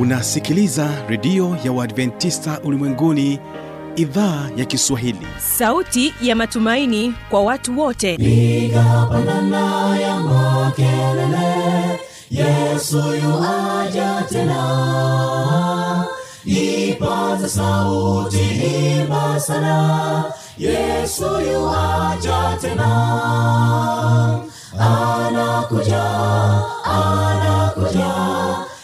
unasikiliza redio ya uadventista ulimwenguni idhaa ya kiswahili. Sauti ya matumaini kwa watu wote. Piga pandana ya makelele yesu yuaja tena. Ipaza sauti imba sana yesu yuaja tena. Anakuja anakuja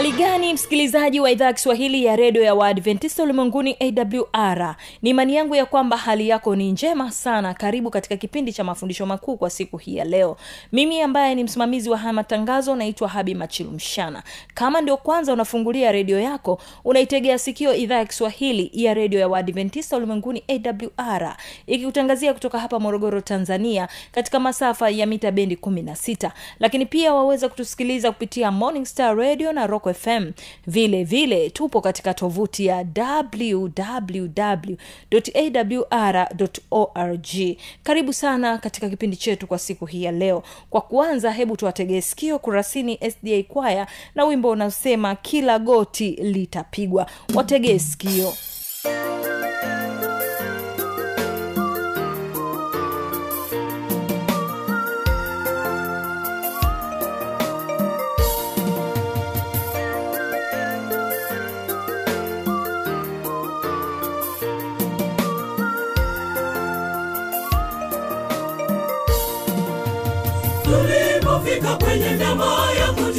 uhali gani msikilizaji wa idhaa ya kiswahili ya redio ya waadventista ulimwenguni awr ni imani yangu ya kwamba hali yako ni njema sana. Karibu katika kipindi cha mafundisho makuu kwa siku hii ya leo. Mimi ambaye ni msimamizi wa haya matangazo naitwa habi machilumshana kama ndio kwanza unafungulia redio yako unaitegea sikio idhaa ya kiswahili ya redio ya waadventista ulimwenguni awr ikikutangazia kutoka hapa morogoro tanzania katika masafa ya mita bendi 16 lakini pia waweza kutusikiliza kupitia morning star radio na rock fm vile vile tupo katika tovuti ya www.awr.org karibu sana katika kipindi chetu kwa siku hii ya leo. Kwa kuanza hebu tuwategee sikio kurasini sda kwaya na wimbo unaosema kila goti litapigwa. Wategee sikio. tulipofika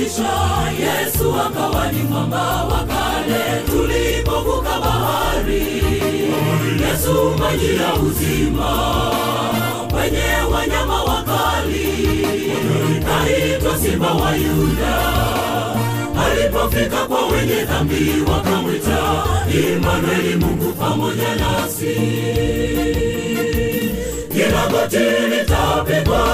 ya kutisha yesu akawa ni mwamba wa kale tulipovuka bahari. Yesu maji ya uzima kwenye wanyama wakali kaitwa simba wa yuda. Alipofika kwa wenye dhambi wakamwita imanueli mungu pamoja nasi. Kila goti litapigwa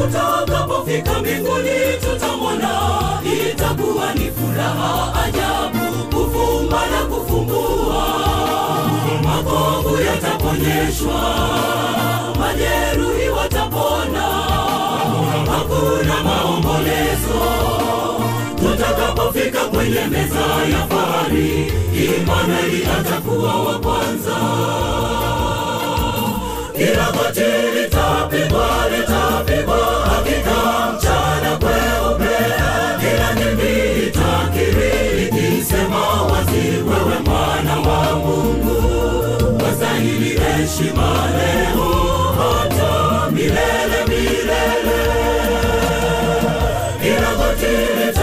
tutakapofika mbinguni tutamwona. Itakuwa ni furaha ajabu kufumba na kufumbua. Makovu yataponyeshwa majeruhi watapona. Hakuna maombolezo. Tutakapofika kwenye meza ya fahari imanueli atakuwa wa kwanza kila goti litapigwa litapigwa hakika mchana kweupe. Kila ndimi itakiri ikisema wazi wewe mwana wa mungu wastahili heshima leo hata milele milele. Kila goti litapigwa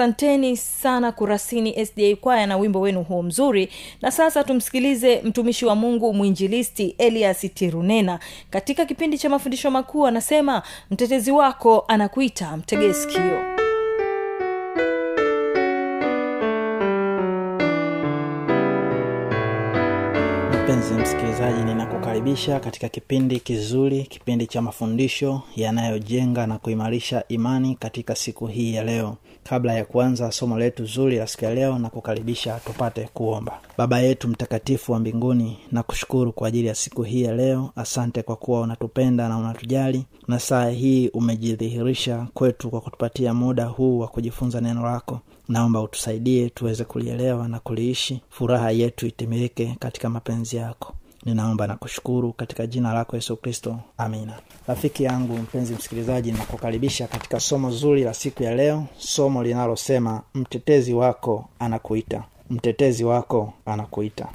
asanteni sana kurasini sda kwaya na wimbo wenu huo mzuri. Na sasa tumsikilize mtumishi wa mungu mwinjilisti elias tirunena. Katika kipindi cha mafundisho makuu anasema mtetezi wako anakuita mtegee sikio msikilizaji ninakukaribisha katika kipindi kizuri kipindi cha mafundisho yanayojenga na kuimarisha imani katika siku hii ya leo. Kabla ya kuanza somo letu zuri la siku ya leo na kukaribisha tupate kuomba. Baba yetu mtakatifu wa mbinguni na kushukuru kwa ajili ya siku hii ya leo. Asante kwa kuwa unatupenda na unatujali na saa hii umejidhihirisha kwetu kwa kutupatia muda huu wa kujifunza neno lako naomba utusaidie tuweze kulielewa na kuliishi. Furaha yetu itimilike katika mapenzi yako. Ninaomba na kushukuru katika jina lako yesu kristo. Amina. Rafiki yangu mpenzi msikilizaji nakukaribisha katika somo zuri la siku ya leo somo linalosema mtetezi wako anakuita. Mtetezi wako anakuita.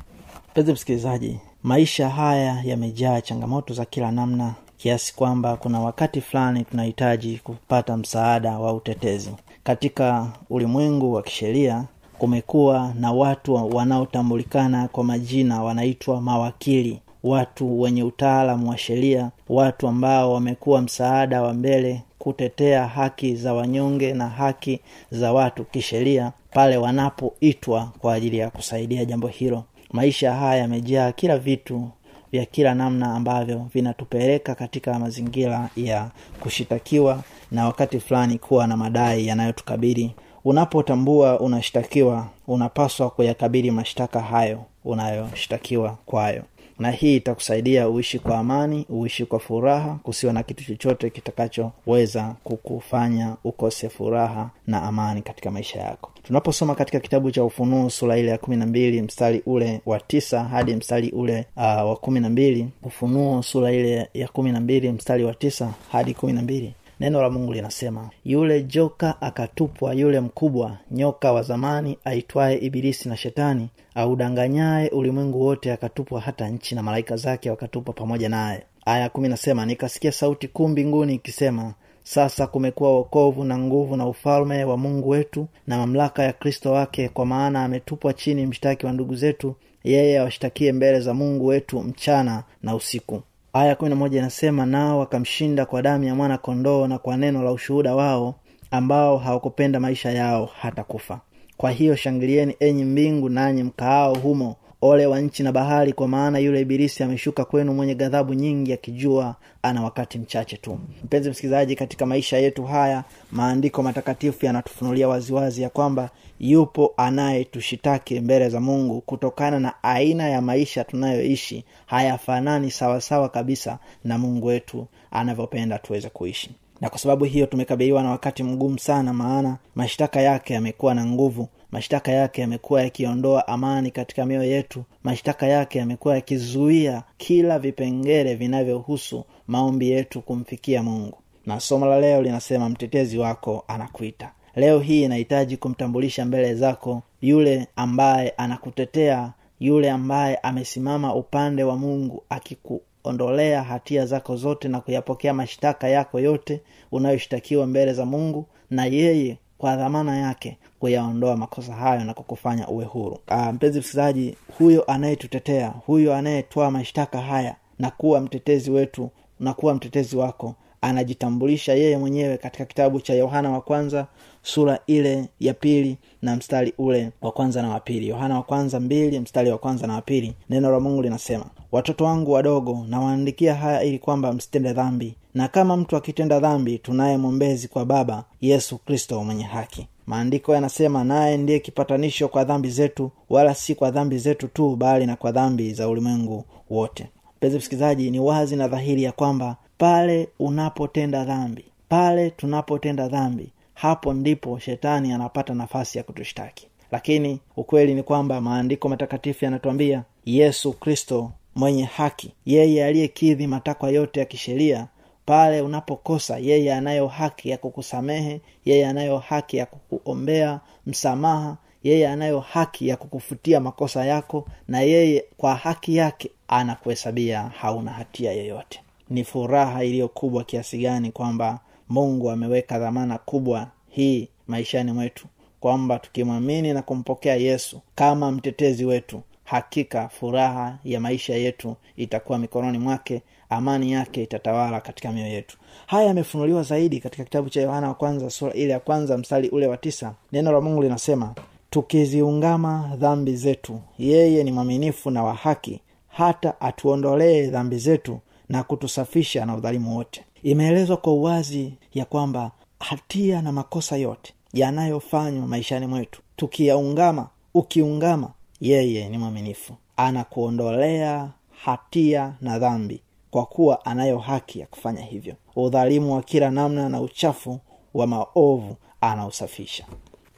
Mpenzi msikilizaji maisha haya yamejaa changamoto za kila namna kiasi kwamba kuna wakati fulani tunahitaji kupata msaada wa utetezi katika ulimwengu wa kisheria kumekuwa na watu wanaotambulikana kwa majina wanaitwa mawakili watu wenye utaalamu wa sheria watu ambao wamekuwa msaada wa mbele kutetea haki za wanyonge na haki za watu kisheria pale wanapoitwa kwa ajili ya kusaidia jambo hilo. Maisha haya yamejaa kila vitu vya kila namna ambavyo vinatupeleka katika mazingira ya kushitakiwa na wakati fulani kuwa na madai yanayotukabili. Unapotambua unashtakiwa unapaswa kuyakabili mashtaka hayo unayoshtakiwa kwayo. Na hii itakusaidia uishi kwa amani uishi kwa furaha kusiwa na kitu chochote kitakachoweza kukufanya ukose furaha na amani katika maisha yako. Tunaposoma katika kitabu cha ufunuo sura ile ya kumi na mbili mstari ule wa tisa hadi mstari ule uh, wa kumi na mbili. Ufunuo sura ile ya kumi na mbili mstari wa tisa hadi kumi na mbili neno la mungu linasema yule joka akatupwa yule mkubwa nyoka wa zamani aitwaye ibilisi na shetani audanganyaye ulimwengu wote akatupwa hata nchi na malaika zake wakatupwa pamoja naye. Aya kumi nasema nikasikia sauti kuu mbinguni ikisema sasa kumekuwa wokovu na nguvu na ufalme wa mungu wetu na mamlaka ya kristo wake kwa maana ametupwa chini mshtaki wa ndugu zetu yeye awashtakie mbele za mungu wetu mchana na usiku aya kumi na moja inasema nao wakamshinda kwa damu ya mwana kondoo na kwa neno la ushuhuda wao ambao hawakupenda maisha yao hata kufa. Kwa hiyo shangilieni enyi mbingu nanyi mkaao humo ole wa nchi na bahari kwa maana yule ibilisi ameshuka kwenu mwenye ghadhabu nyingi akijua ana wakati mchache tu. Mpenzi msikilizaji katika maisha yetu haya maandiko matakatifu yanatufunulia waziwazi ya kwamba yupo anayetushitaki mbele za mungu kutokana na aina ya maisha tunayoishi. Hayafanani sawasawa kabisa na mungu wetu anavyopenda tuweze kuishi. Na kwa sababu hiyo tumekabiliwa na wakati mgumu sana maana mashtaka yake yamekuwa na nguvu mashtaka yake yamekuwa yakiondoa amani katika mioyo yetu. Mashtaka yake yamekuwa yakizuia kila vipengele vinavyohusu maombi yetu kumfikia mungu. Na somo la leo linasema mtetezi wako anakuita. Leo hii inahitaji kumtambulisha mbele zako yule ambaye anakutetea yule ambaye amesimama upande wa mungu akikuondolea hatia zako zote na kuyapokea mashtaka yako yote unayoshtakiwa mbele za mungu na yeye kwa dhamana yake kuyaondoa makosa hayo na kukufanya uwe huru. Aa, mpenzi msikilizaji huyo anayetutetea huyo anayetoa mashtaka haya na kuwa mtetezi wetu na kuwa mtetezi wako anajitambulisha yeye mwenyewe katika kitabu cha yohana wa kwanza sura ile ya pili na mstari ule wa kwanza na wa pili. Yohana wa kwanza mbili mstari wa kwanza na wa pili. Neno la mungu linasema watoto wangu wadogo nawaandikia haya ili kwamba msitende dhambi. Na kama mtu akitenda dhambi tunaye mwombezi kwa baba yesu kristo mwenye haki. Maandiko yanasema naye ndiye kipatanisho kwa dhambi zetu wala si kwa dhambi zetu tu bali na kwa dhambi za ulimwengu wote. Mpenzi msikilizaji ni wazi na dhahiri ya kwamba pale unapotenda dhambi pale tunapotenda dhambi hapo ndipo shetani anapata nafasi ya kutushtaki. Lakini ukweli ni kwamba maandiko matakatifu yanatuambia yesu kristo mwenye haki. Yeye aliyekidhi matakwa yote ya kisheria pale unapokosa yeye anayo haki ya kukusamehe yeye anayo haki ya kukuombea msamaha yeye anayo haki ya kukufutia makosa yako na yeye kwa haki yake anakuhesabia hauna hatia yoyote. Ni furaha iliyo kubwa kiasi gani kwamba mungu ameweka dhamana kubwa hii maishani mwetu kwamba tukimwamini na kumpokea yesu kama mtetezi wetu hakika furaha ya maisha yetu itakuwa mikononi mwake amani yake itatawala katika mioyo yetu. Haya yamefunuliwa zaidi katika kitabu cha yohana wa kwanza sura ile ya kwanza mstari ule wa tisa. Neno la mungu linasema tukiziungama dhambi zetu yeye ni mwaminifu na wa haki hata atuondolee dhambi zetu na kutusafisha na udhalimu wote. Imeelezwa kwa uwazi ya kwamba hatia na makosa yote yanayofanywa maishani mwetu tukiyaungama ukiungama yeye ni mwaminifu. Anakuondolea hatia na dhambi kwa kuwa anayo haki ya kufanya hivyo. Udhalimu wa kila namna na uchafu wa maovu anausafisha.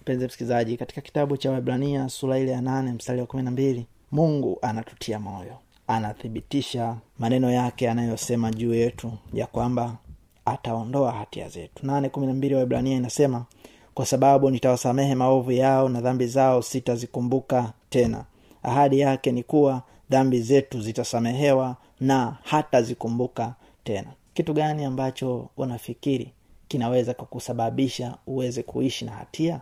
Mpenzi msikilizaji katika kitabu cha wibrania sura ile ya nane mstari wa kumi na mbili mungu anatutia moyo. Anathibitisha maneno yake anayosema juu yetu ya kwamba ataondoa hatia zetu. Nane kumi na mbili waibrania inasema kwa sababu nitawasamehe maovu yao na dhambi zao sitazikumbuka tena. Ahadi yake ni kuwa dhambi zetu zitasamehewa na hatazikumbuka tena. Kitu gani ambacho unafikiri kinaweza kukusababisha uweze kuishi na hatia?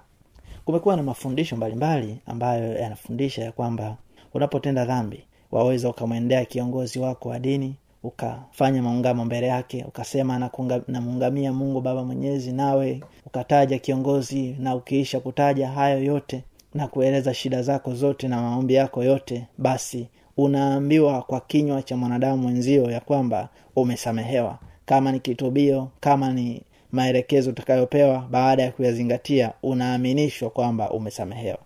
Kumekuwa na mafundisho mbalimbali ambayo yanafundisha ya kwamba unapotenda dhambi waweza ukamwendea kiongozi wako wa dini ukafanya maungamo mbele yake ukasema namuungamia mungu baba mwenyezi nawe ukataja kiongozi na ukiisha kutaja hayo yote na kueleza shida zako zote na maombi yako yote basi unaambiwa kwa kinywa cha mwanadamu mwenzio ya kwamba umesamehewa. Kama ni kitubio kama ni maelekezo utakayopewa baada ya kuyazingatia unaaminishwa kwamba umesamehewa.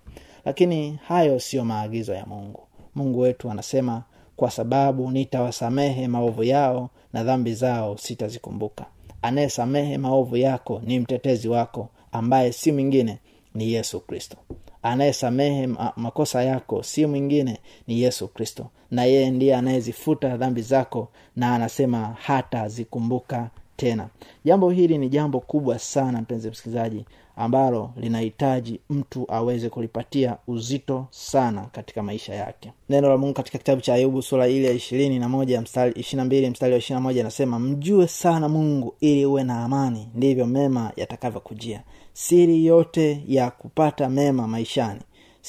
Lakini hayo siyo maagizo ya mungu. Mungu wetu anasema kwa sababu nitawasamehe maovu yao na dhambi zao sitazikumbuka. Anayesamehe maovu yako ni mtetezi wako ambaye si mwingine ni yesu kristo. Anayesamehe makosa yako si mwingine ni yesu kristo. Na yeye ndiye anayezifuta dhambi zako na anasema hata zikumbuka tena. Jambo hili ni jambo kubwa sana mpenzi msikilizaji ambalo linahitaji mtu aweze kulipatia uzito sana katika maisha yake. Neno la mungu katika kitabu cha ayubu sura ile ya ishirini na moja ishirina mbili mstari wa ishirina moja anasema mjue sana mungu ili uwe na amani ndivyo mema yatakavyokujia. Siri yote ya kupata mema maishani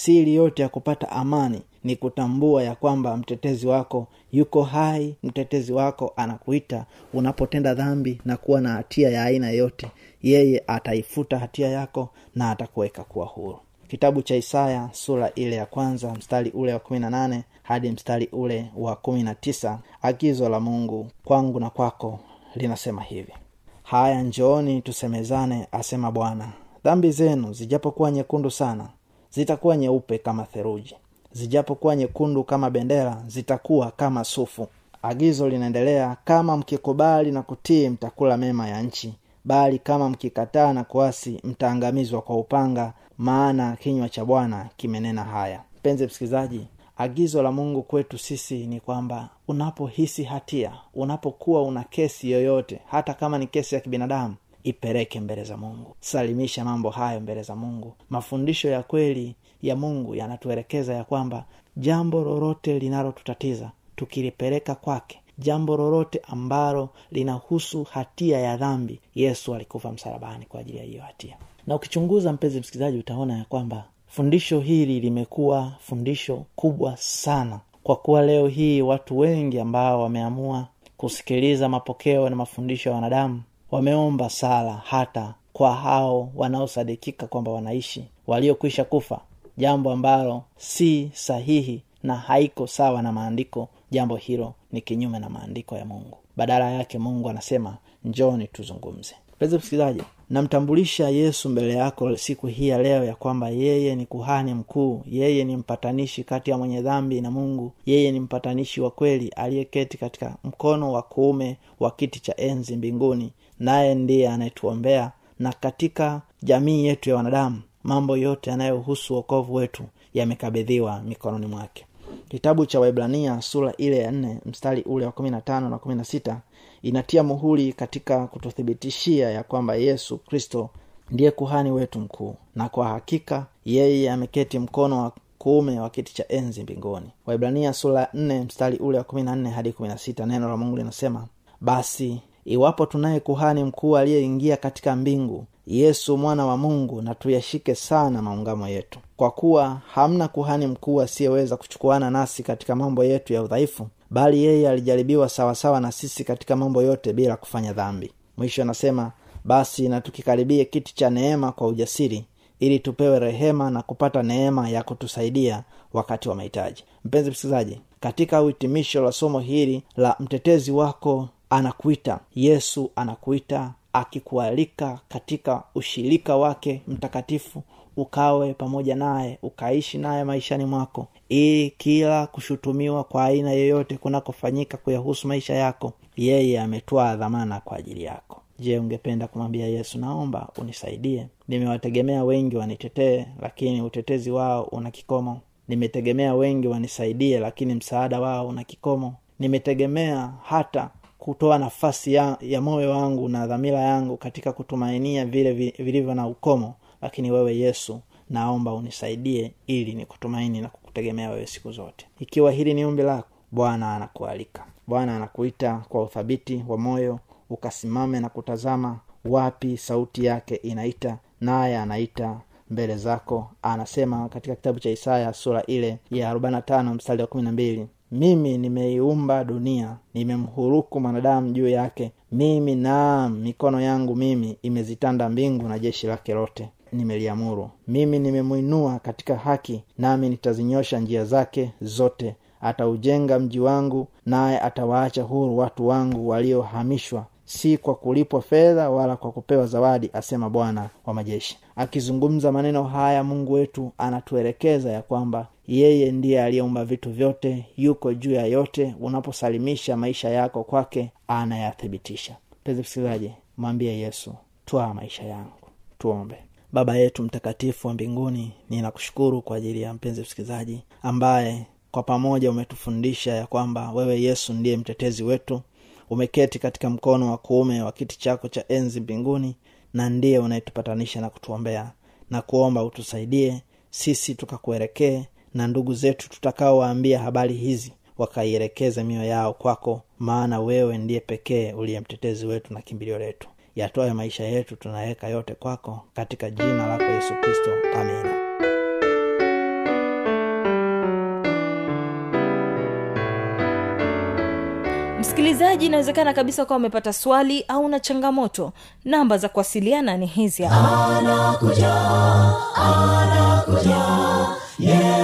siri yote ya kupata amani ni kutambua ya kwamba mtetezi wako yuko hai mtetezi wako anakuita unapotenda dhambi na kuwa na hatia ya aina yote yeye ataifuta hatia yako na atakuweka kuwa huru. Kitabu cha isaya sura ile ya kwanza mstari ule wa kumi na nane hadi mstari ule wa kumi na tisa agizo la mungu kwangu na kwako linasema hivi. Haya njooni tusemezane asema bwana. Dhambi zenu zijapokuwa nyekundu sana zitakuwa nyeupe kama theruji zijapokuwa nyekundu kama bendera zitakuwa kama sufu. Agizo linaendelea kama mkikubali na kutii mtakula mema ya nchi. Bali kama mkikataa na kuasi mtaangamizwa kwa upanga maana kinywa cha bwana kimenena haya. Mpenzi msikilizaji agizo la mungu kwetu sisi ni kwamba unapohisi hatia unapokuwa una kesi yoyote hata kama ni kesi ya kibinadamu ipeleke mbele za mungu. Salimisha mambo hayo mbele za mungu. Mafundisho ya kweli ya mungu yanatuelekeza ya kwamba jambo lolote linalotutatiza tukilipeleka kwake jambo lolote ambalo linahusu hatia ya dhambi yesu alikufa msalabani kwa ajili ya hiyo hatia. Na ukichunguza mpenzi msikilizaji utaona ya kwamba fundisho hili limekuwa fundisho kubwa sana. Kwa kuwa leo hii watu wengi ambao wameamua kusikiliza mapokeo na mafundisho ya wanadamu wameomba sala hata kwa hao wanaosadikika kwamba wanaishi waliokwisha kufa jambo ambalo si sahihi na haiko sawa na maandiko. Jambo hilo ni kinyume na maandiko ya mungu. Badala yake mungu anasema njoni tuzungumze. Pezi msikilizaji namtambulisha yesu mbele yako siku hii ya leo ya kwamba yeye ni kuhani mkuu yeye ni mpatanishi kati ya mwenye dhambi na mungu yeye ni mpatanishi wa kweli aliyeketi katika mkono wa kuume wa kiti cha enzi mbinguni naye ndiye anayetuombea na katika jamii yetu ya wanadamu mambo yote yanayohusu wokovu wetu yamekabidhiwa mikononi mwake. Kitabu cha waibrania sura ile ya nne mstari ule wa kumi na tano na kumi na sita inatia muhuri katika kututhibitishia ya kwamba yesu kristo ndiye kuhani wetu mkuu na kwa hakika yeye ameketi mkono wa kuume wa kiti cha enzi mbinguni. Waibrania sura nne mstari ule wa kumi na nne hadi kumi na sita neno la mungu linasema basi iwapo tunaye kuhani mkuu aliyeingia katika mbingu yesu mwana wa mungu na tuyashike sana maungamo yetu. Kwa kuwa hamna kuhani mkuu asiyeweza kuchukuana nasi katika mambo yetu ya udhaifu bali yeye alijaribiwa sawasawa na sisi katika mambo yote bila kufanya dhambi. Mwisho anasema basi na tukikaribie kiti cha neema kwa ujasiri ili tupewe rehema na kupata neema ya kutusaidia wakati wa mahitaji. Mpenzi msikilizaji katika uhitimisho la somo hili la mtetezi wako anakuita yesu anakuita akikualika katika ushirika wake mtakatifu ukawe pamoja naye ukaishi naye maishani mwako. Ili kila kushutumiwa kwa aina yoyote kunakofanyika kuyahusu maisha yako yeye ametwaa dhamana kwa ajili yako. Je ungependa kumwambia yesu naomba unisaidie? Nimewategemea wengi wanitetee lakini utetezi wao una kikomo. Nimetegemea wengi wanisaidie lakini msaada wao una kikomo. Nimetegemea hata kutoa nafasi ya, ya moyo wangu na dhamira yangu katika kutumainia vile vilivyo na ukomo lakini wewe yesu naomba unisaidie ili nikutumaini na kukutegemea wewe siku zote. Ikiwa hili ni umbi lako bwana anakualika. Bwana anakuita kwa uthabiti wa moyo ukasimame na kutazama wapi sauti yake inaita naye anaita mbele zako. Anasema katika kitabu cha isaya sura ile ya 45 mstari wa 12 mimi nimeiumba dunia nimemhuruku mwanadamu juu yake. Mimi naam mikono yangu mimi imezitanda mbingu na jeshi lake lote. Nimeliamuru. Mimi nimemwinua katika haki nami nitazinyosha njia zake zote. Ataujenga mji wangu naye atawaacha huru watu wangu waliohamishwa. Si kwa kulipwa fedha wala kwa kupewa zawadi asema bwana wa majeshi. Akizungumza maneno haya mungu wetu anatuelekeza ya kwamba yeye ndiye aliyeumba vitu vyote yuko juu ya yote. Unaposalimisha maisha yako kwake anayathibitisha. Pezi msikilizaji mwambie yesu twaa maisha yangu. Tuombe. Baba yetu mtakatifu wa mbinguni ninakushukuru kwa ajili ya mpenzi msikilizaji ambaye kwa pamoja umetufundisha ya kwamba wewe yesu ndiye mtetezi wetu. Umeketi katika mkono wa kuume wa kiti chako cha enzi mbinguni na ndiye unayetupatanisha na kutuombea. Na kuomba utusaidie sisi tukakuelekee na ndugu zetu tutakaowaambia habari hizi wakaielekeze mioyo yao kwako maana wewe ndiye pekee uliye mtetezi wetu na kimbilio letu. Yatoe maisha yetu tunaweka yote kwako katika jina lako yesu kristo. Amina. Msikilizaji inawezekana kabisa kuwa umepata swali au na changamoto. Namba za kuwasiliana ni hizi hapa. Anakuja anakuja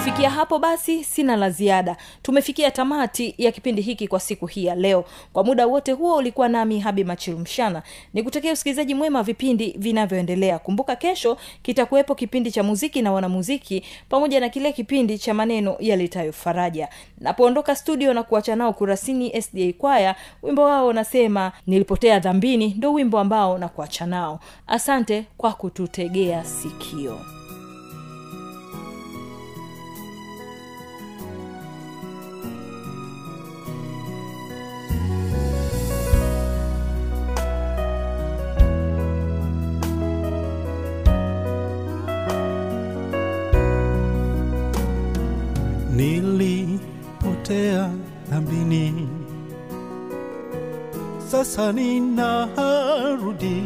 kufikia hapo basi sina la ziada. Tumefikia tamati ya kipindi hiki kwa siku hii ya leo. Kwa muda wote huo ulikuwa nami habi machilumshana ni kutakia usikilizaji mwema vipindi vinavyoendelea. Kumbuka kesho kitakuwepo kipindi cha muziki na wanamuziki pamoja na kile kipindi cha maneno yaletayo faraja. Napoondoka studio na kuacha nao kurasini sda kwaya wimbo wao unasema nilipotea dhambini ndo wimbo ambao na kuacha nao. Asante kwa kututegea sikio dhambini, sasa ninarudi,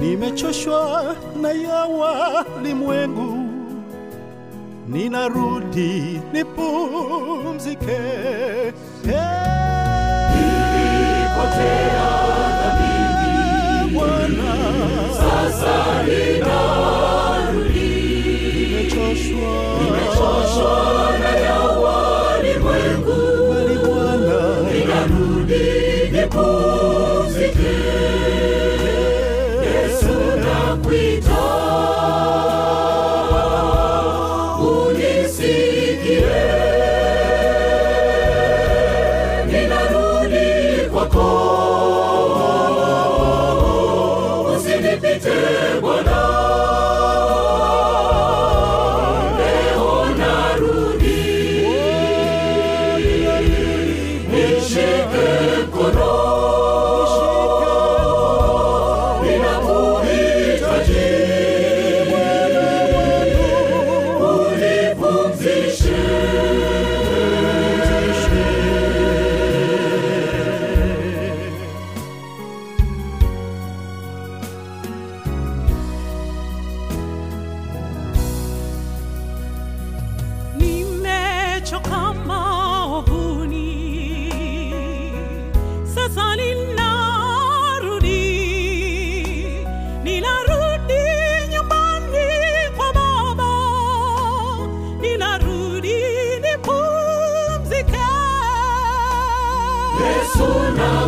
nimechoshwa na ya walimwengu, ninarudi nipumzike. Nilipotea dhambini, nimechoshwa, nimechoshwa na ya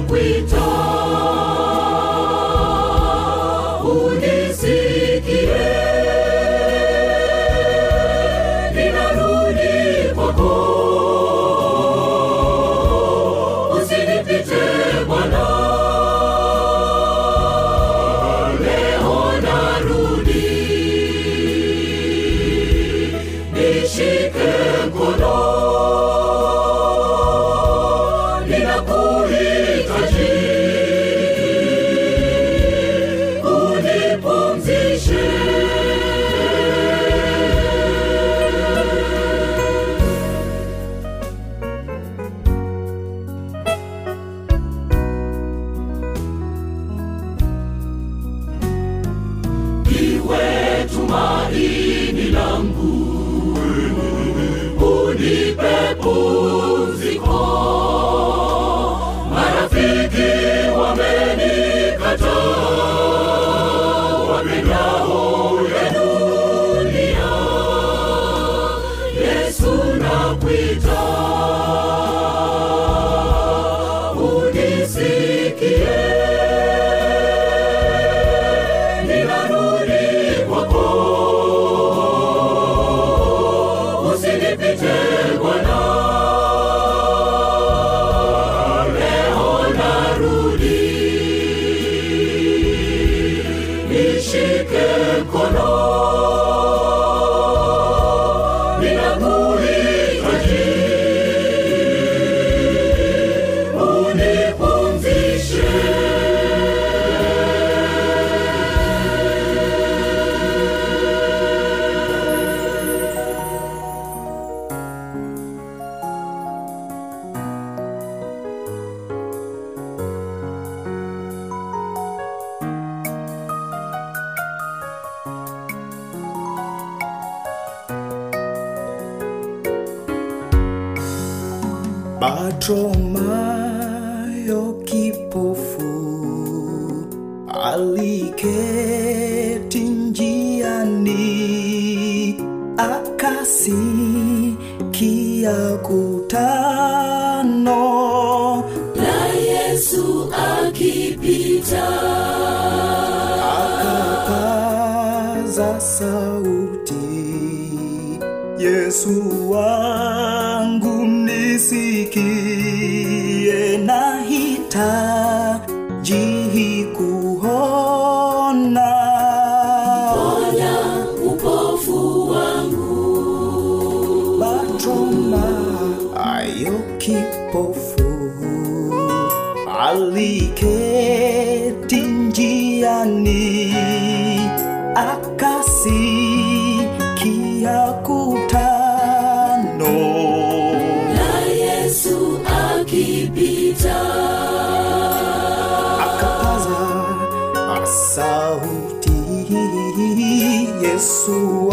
wito wewe tumaini langu. Yesu wangu nisikie, nahitaji kuona. Ponya upofu wangu. Bachoma ayo kipofu aliketi njiani Yesu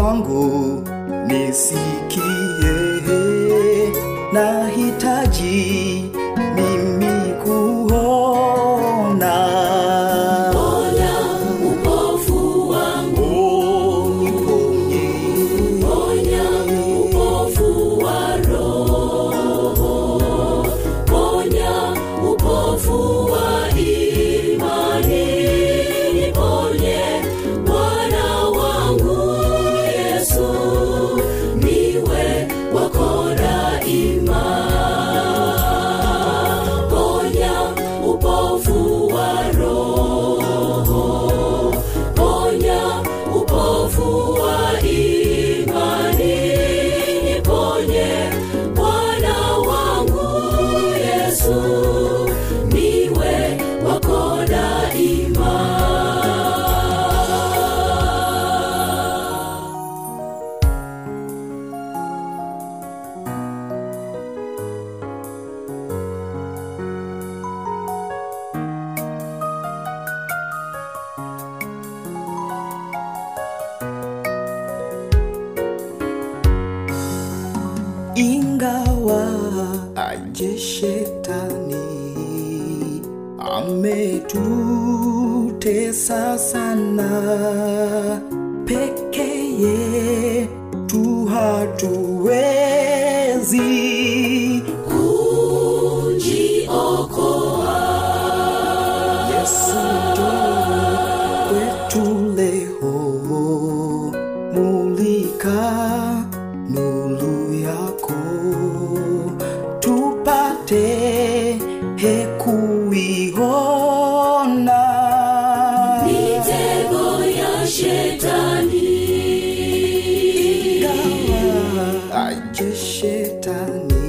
aje shetani.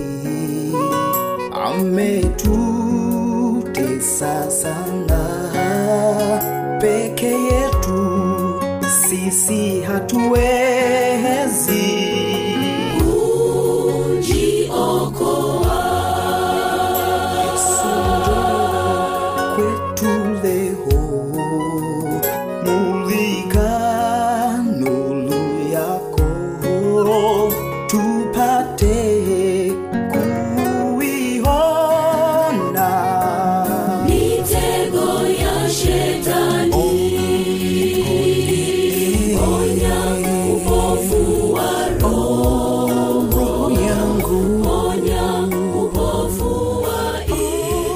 Ametutesa sana, peke yetu sisi hatuwezi